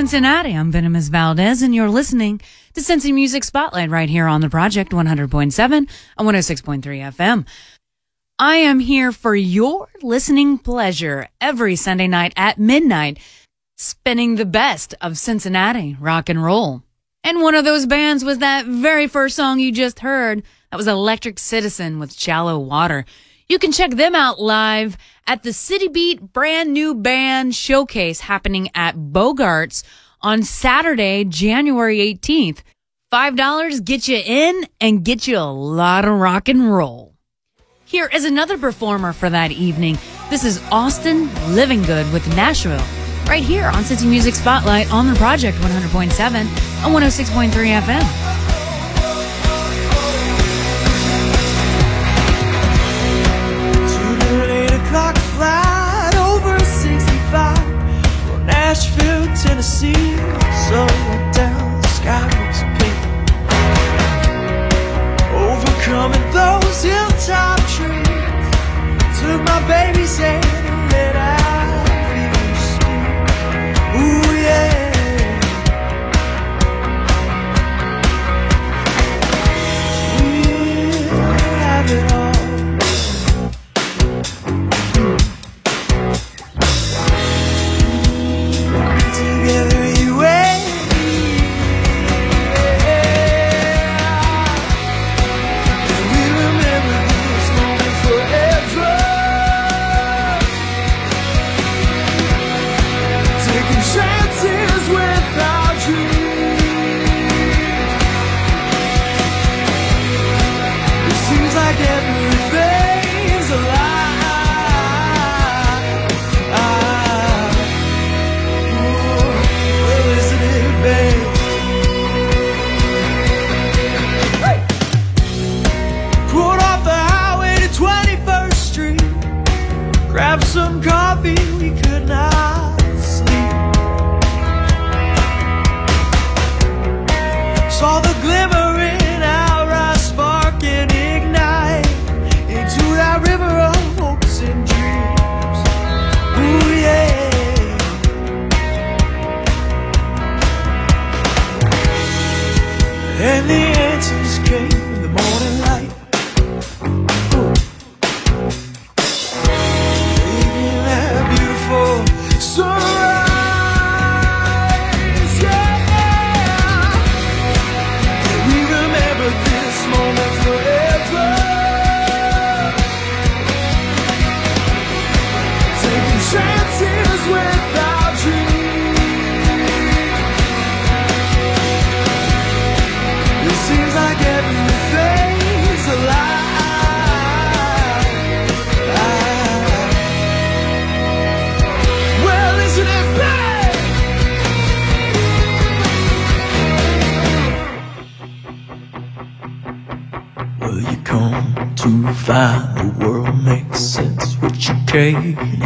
Cincinnati. I'm Venomous Valdez, and you're listening to Cincy Music Spotlight right here on the Project 100.7 and 106.3 FM. I am here for your listening pleasure every Sunday night at midnight, spinning the best of Cincinnati rock and roll. And one of those bands was that very first song you just heard. That was Electric Citizen with Shallow Water. You can check them out live at the CityBeat brand new band showcase happening at Bogart's on Saturday, January 18th. $5 get you in and get you a lot of rock and roll. Here is another performer for that evening. This is Austin Livingood with Nashville, right here on Cincy Music Spotlight on the Project 100.7 and 106.3 FM. Nashville, Tennessee, so down the sky was pink. Overcoming those hilltop trees, took my baby's hand and let out feel speak. Ooh yeah.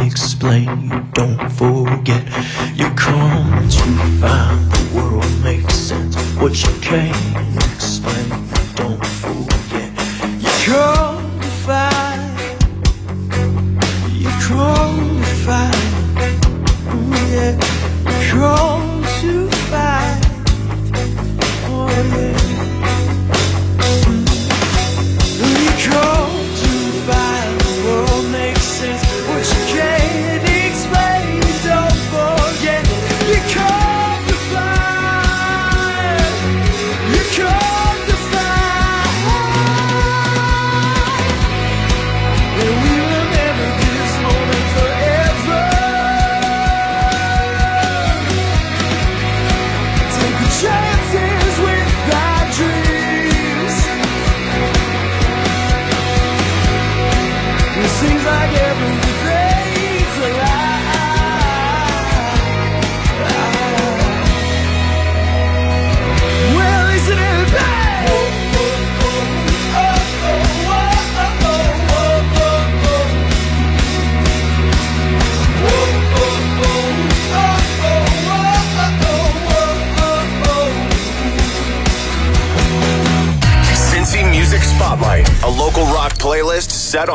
Explain, don't forget. You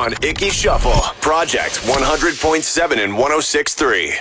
on Ickey Shuffle, Project 100.7 and 1063.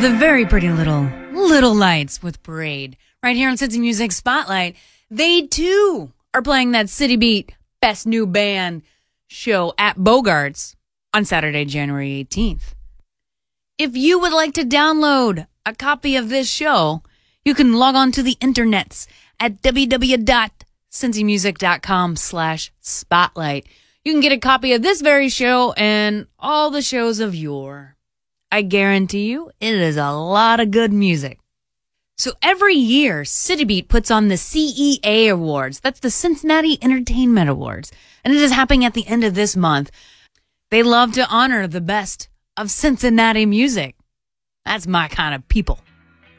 The very pretty little Little Lights with Parade right here on Cincy Music Spotlight. They too are playing that CityBeat Best New Band show at Bogart's on Saturday, January 18th. If you would like to download a copy of this show, you can log on to the internets at www.cincymusic.com slash spotlight. You can get a copy of this very show and all the shows of yore. I guarantee you it is a lot of good music. So every year, CityBeat puts on the CEA Awards. That's the Cincinnati Entertainment Awards. And it is happening at the end of this month. They love to honor the best of Cincinnati music. That's my kind of people.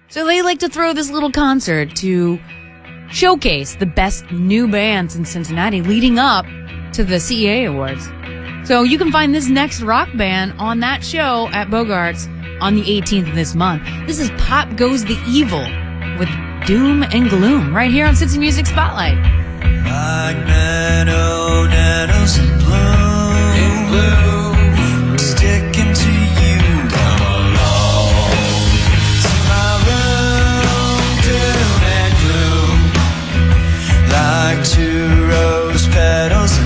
So they like to throw this little concert to showcase the best new bands in Cincinnati leading up to the CEA Awards. So you can find this next rock band on that show at Bogart's on the 18th of this month. This is Pop Goes the Evil with Doom and Gloom right here on Cincy Music Spotlight. Magneto, nanos and bloom. I'm sticking to you. Come along to my room, doom and gloom. Like two rose petals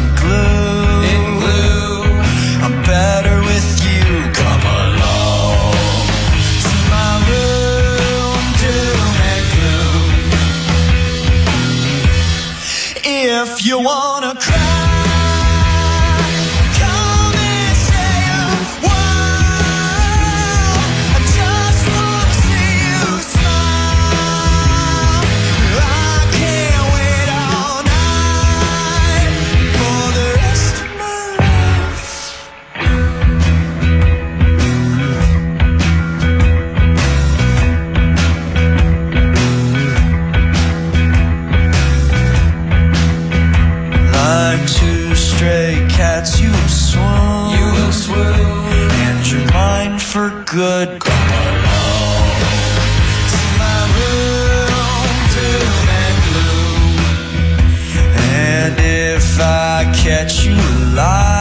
If good. Come along to my room, doom and gloom. And if I catch you alive,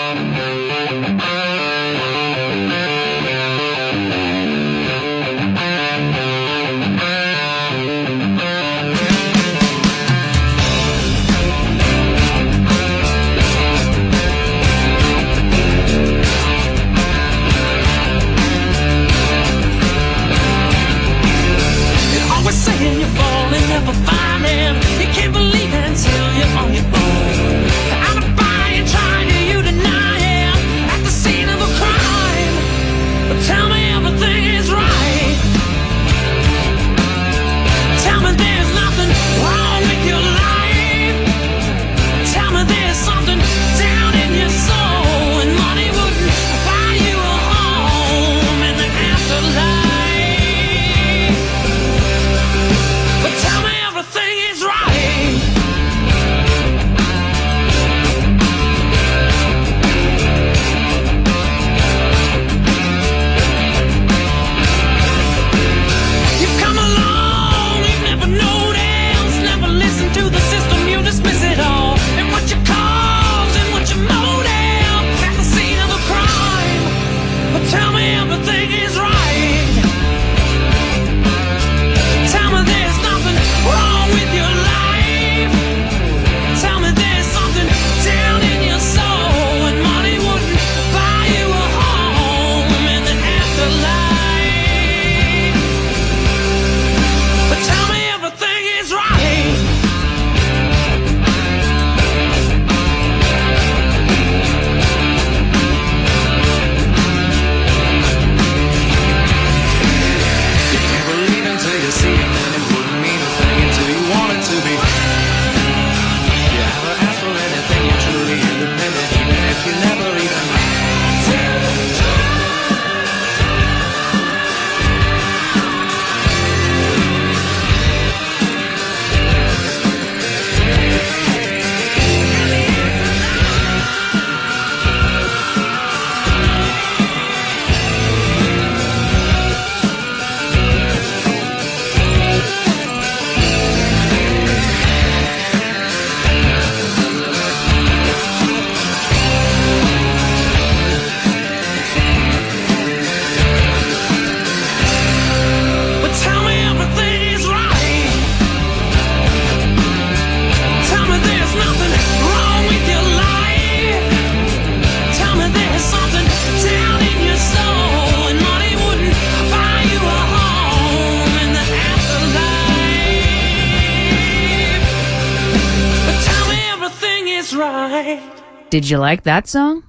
you like that song?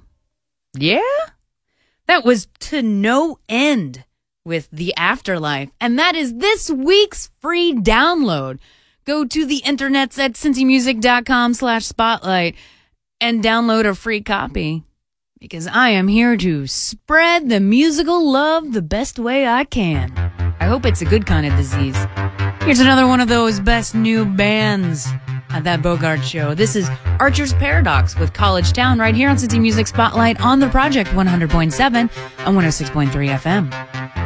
Yeah? That was to no end with The Afterlife. And that is this week's free download. Go to the internets at cincymusic.com slash spotlight and download a free copy because I am here to spread the musical love the best way I can. I hope it's a good kind of disease. Here's another one of those best new bands at that Bogart show. This is Archer's Paradox with College Town right here on Cincy Music Spotlight on the Project 100.7 and 106.3 FM.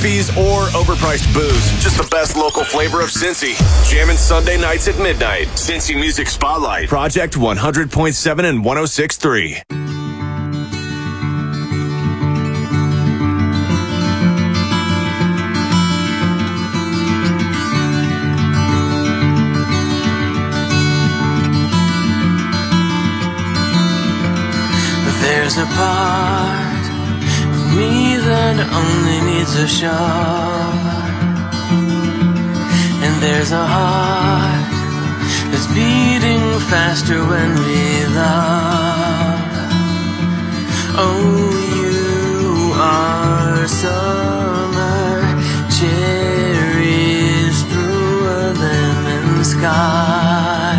recipes, or overpriced booze. Just the best local flavor of Cincy. Jamming Sunday nights at midnight. Cincy Music Spotlight. Project 100.7 and 106.3. There's a part of me sun only needs a shove. And there's a heart that's beating faster when we love. Oh, you are summer cherries through a lemon sky.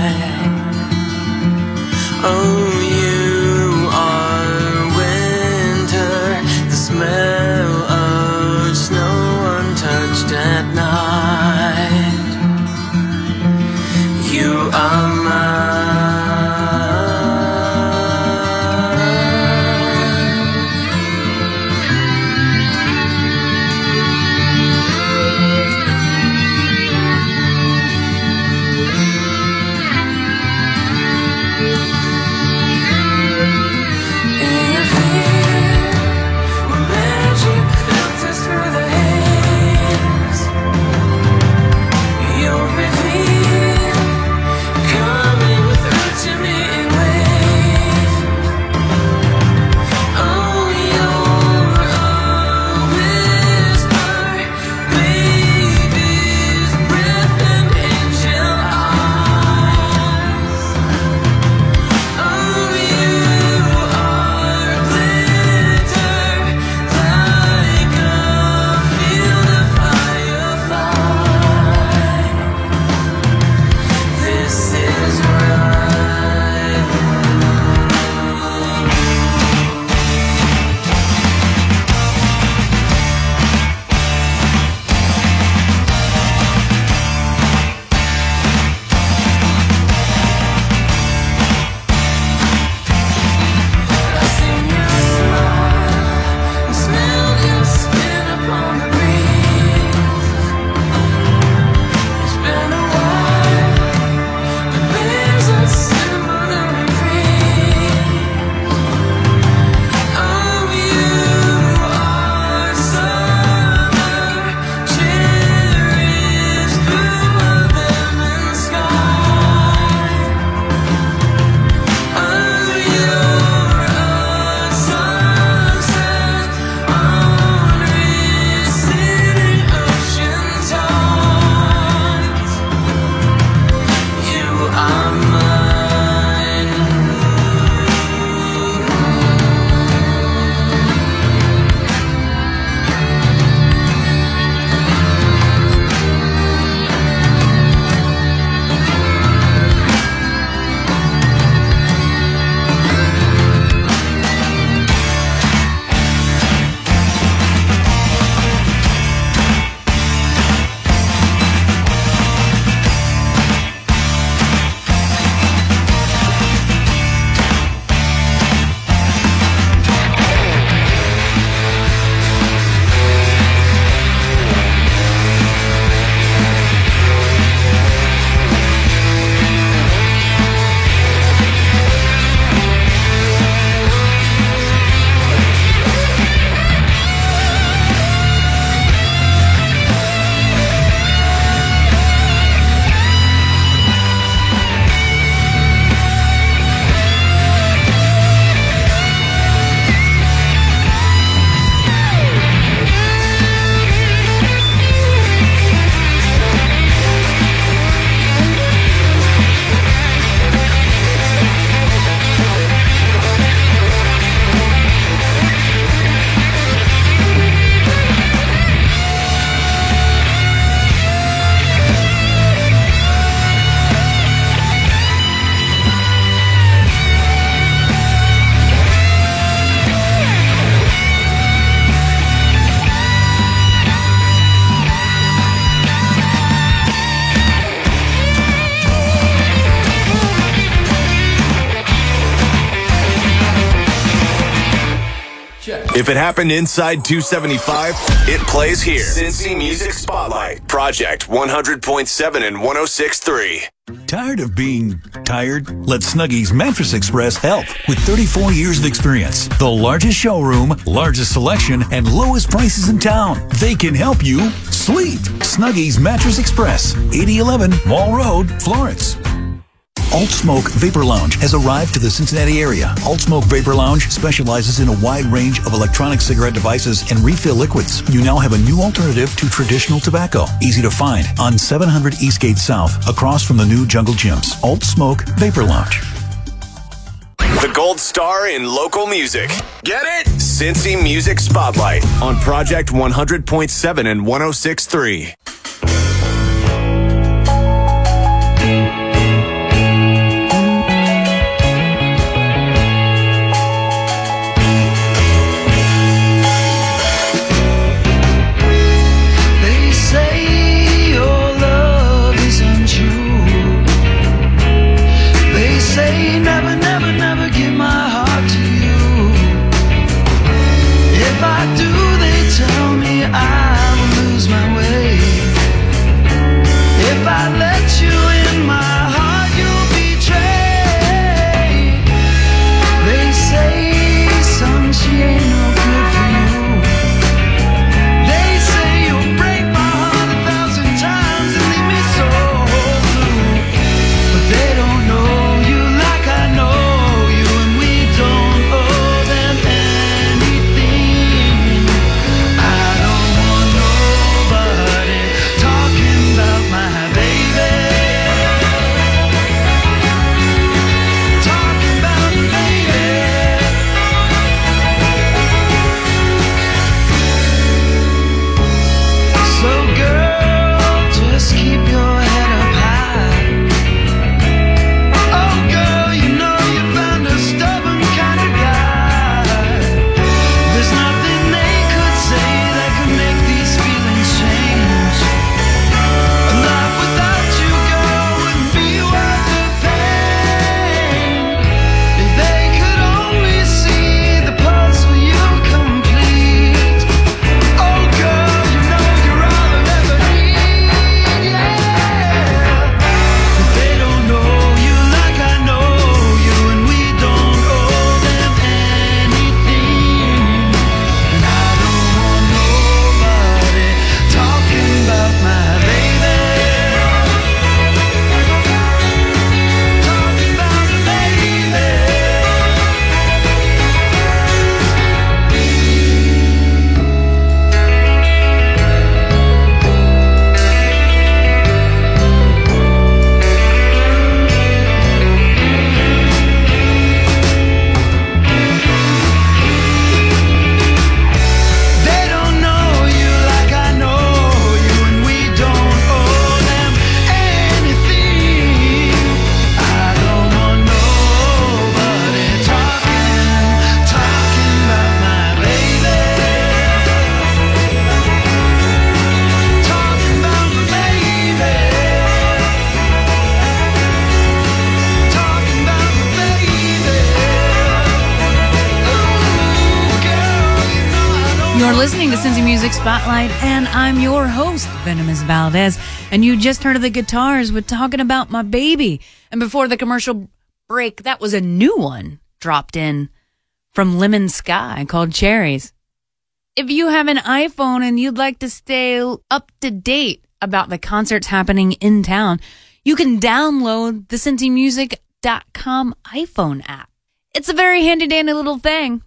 Oh. If it happened inside 275, it plays here. Cincy Music Spotlight. Project 100.7 and 106.3. Tired of being tired? Let Snuggies Mattress Express help. With 34 years of experience, the largest showroom, largest selection, and lowest prices in town, they can help you sleep. Snuggies Mattress Express, 8011 Mall Road, Florence. Alt Smoke Vapor Lounge has arrived to the Cincinnati area. Alt Smoke Vapor Lounge specializes in a wide range of electronic cigarette devices and refill liquids. You now have a new alternative to traditional tobacco. Easy to find on 700 Eastgate South, across from the new Jungle Jim's. Alt Smoke Vapor Lounge. The gold star in local music. Get it? Cincy Music Spotlight on Project 100.7 and 106.3. Spotlight, and I'm your host, Venomous Valdez. And you just heard of the guitars with talking about my baby. And before the commercial break, that was a new one dropped in from Lemon Sky called Cherries. If you have an iPhone and you'd like to stay up to date about the concerts happening in town, you can download the CincyMusic.com iPhone app. It's a very handy dandy little thing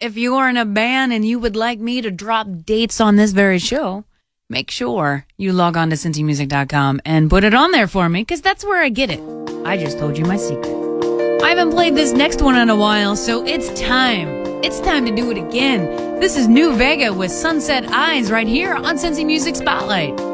if you're in a band and you would like me to drop dates on this very show, make sure you log on to cincymusic.com and put it on there for me because that's where I get it. I just told you my secret. I haven't played this next one in a while, so it's time. It's time to do it again. This is New Vega with Sunset Eyes right here on Cincy Music Spotlight.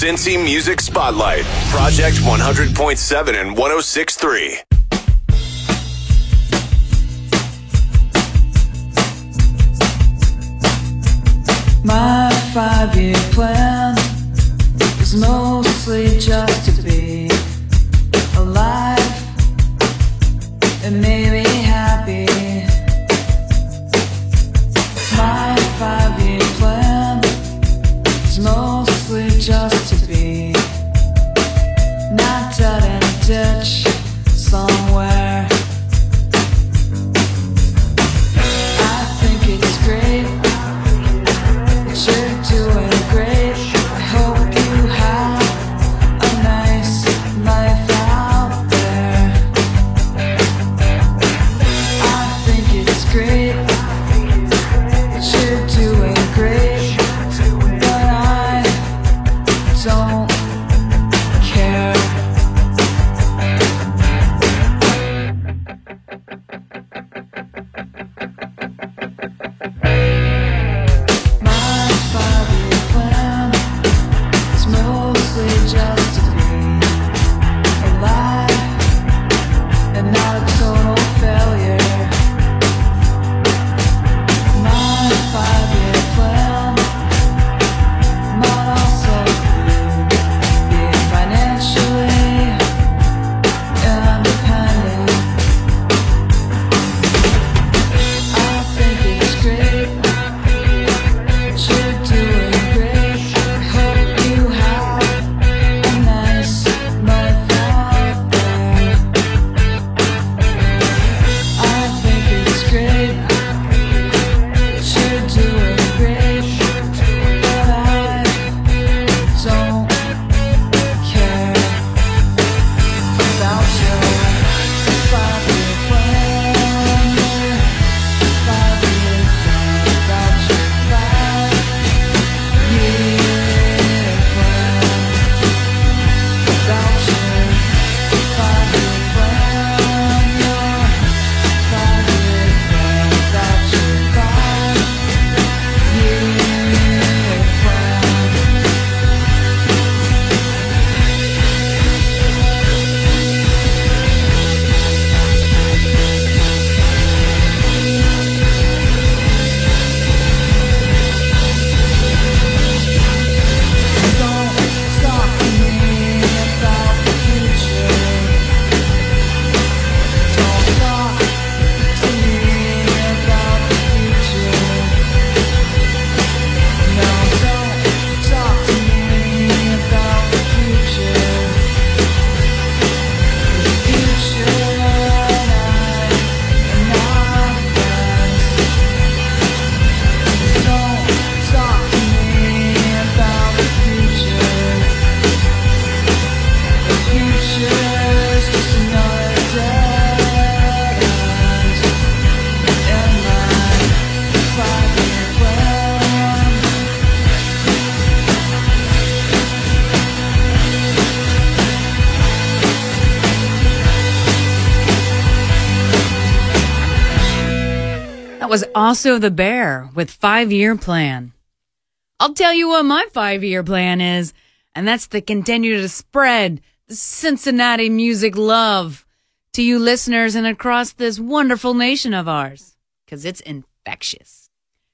Cincy Music Spotlight, Project 100.7 and 1063. My five year plan was mostly just to be alive and maybe happy. My five year plan was mostly that was also the bear with five year plan. I'll tell you what my five year plan is, and that's to continue to spread the Cincinnati music love to you listeners and across this wonderful nation of ours, because it's infectious.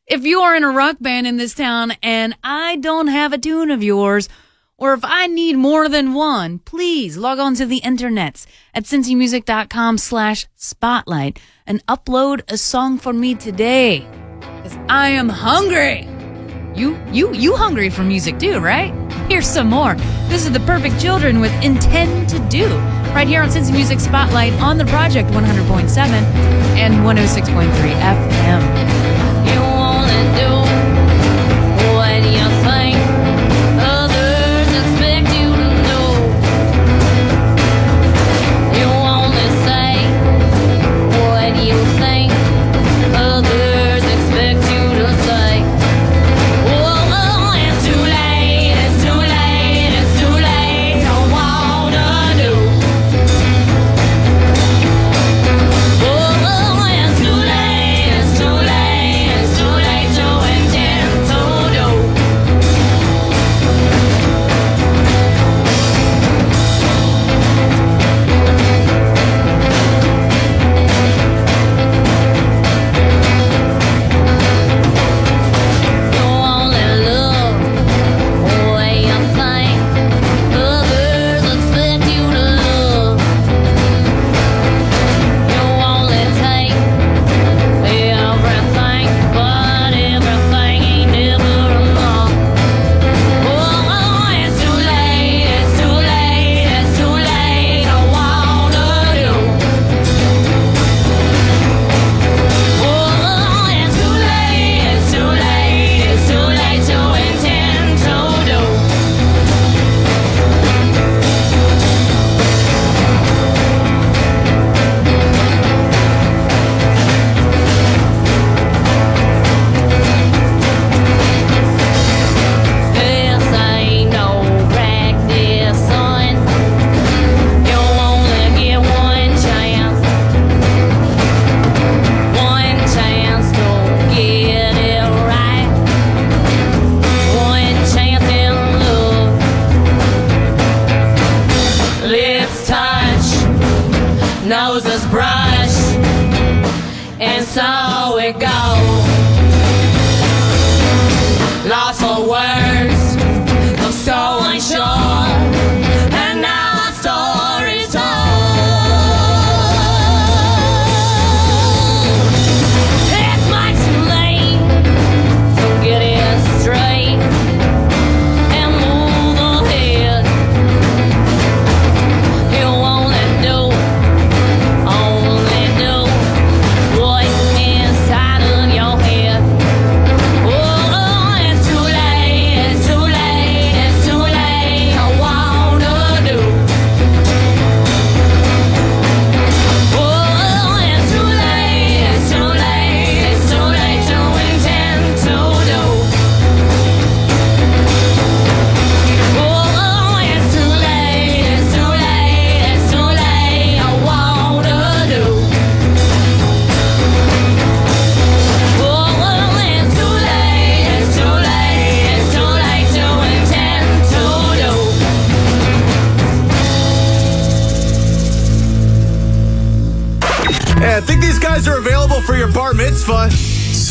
If you are in a rock band in this town and I don't have a tune of yours or if I need more than one, please log on to the internets at cincymusic.com slash spotlight and upload a song for me today. Because I am hungry. You, you, you hungry for music too, right? Here's some more. This is The Perfect Children with Intend to Do right here on Cincy Music Spotlight on the Project 100.7 and 106.3 FM.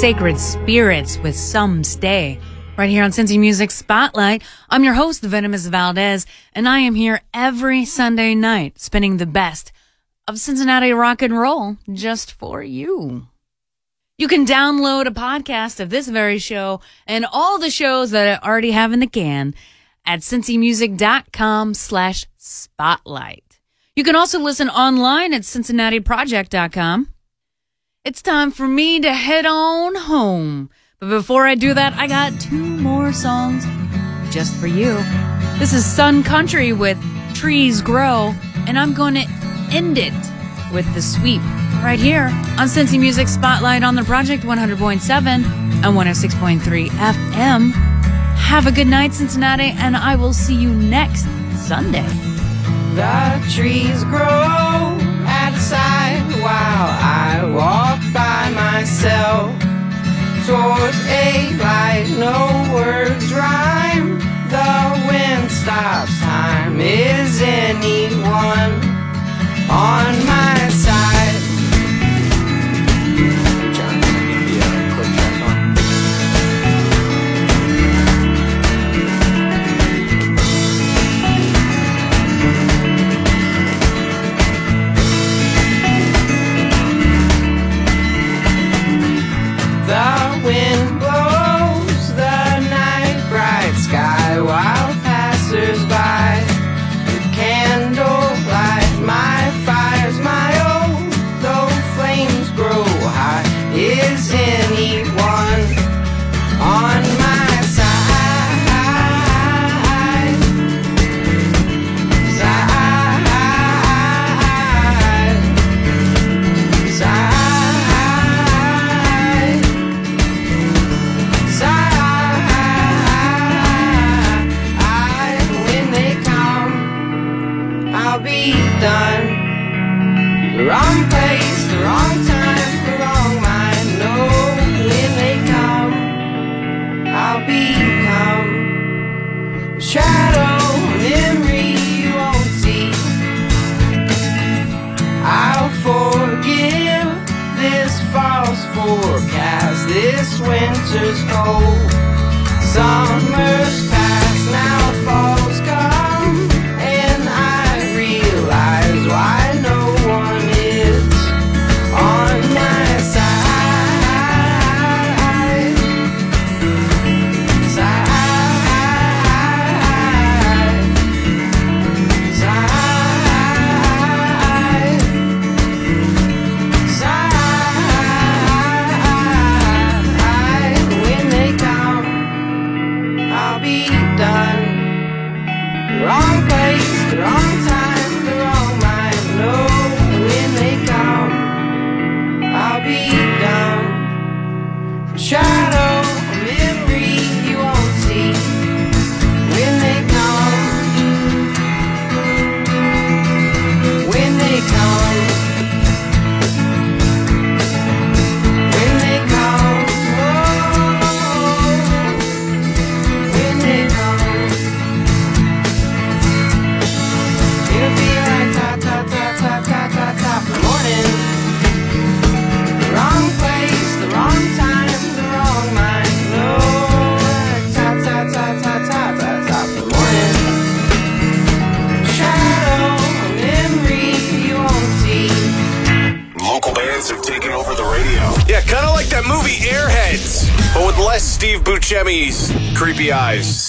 Sacred Spirits with Some Stay. Right here on Cincy Music Spotlight, I'm your host, Venomous Valdez, and I am here every Sunday night spinning the best of Cincinnati rock and roll just for you. You can download a podcast of this very show and all the shows that I already have in the can at cincymusic.com slash spotlight. You can also listen online at cincinnatiproject.com. It's time for me to head on home. But before I do that, I got two more songs just for you. This is Sun Country with Trees Grow, and I'm going to end it with The Sweep right here on Cincy Music Spotlight on the Project 100.7 and 106.3 FM. Have a good night, Cincinnati, and I will see you next Sunday. The trees grow at the side while I walk by myself towards a light. No words rhyme. The wind stops time. Is anyone on my side?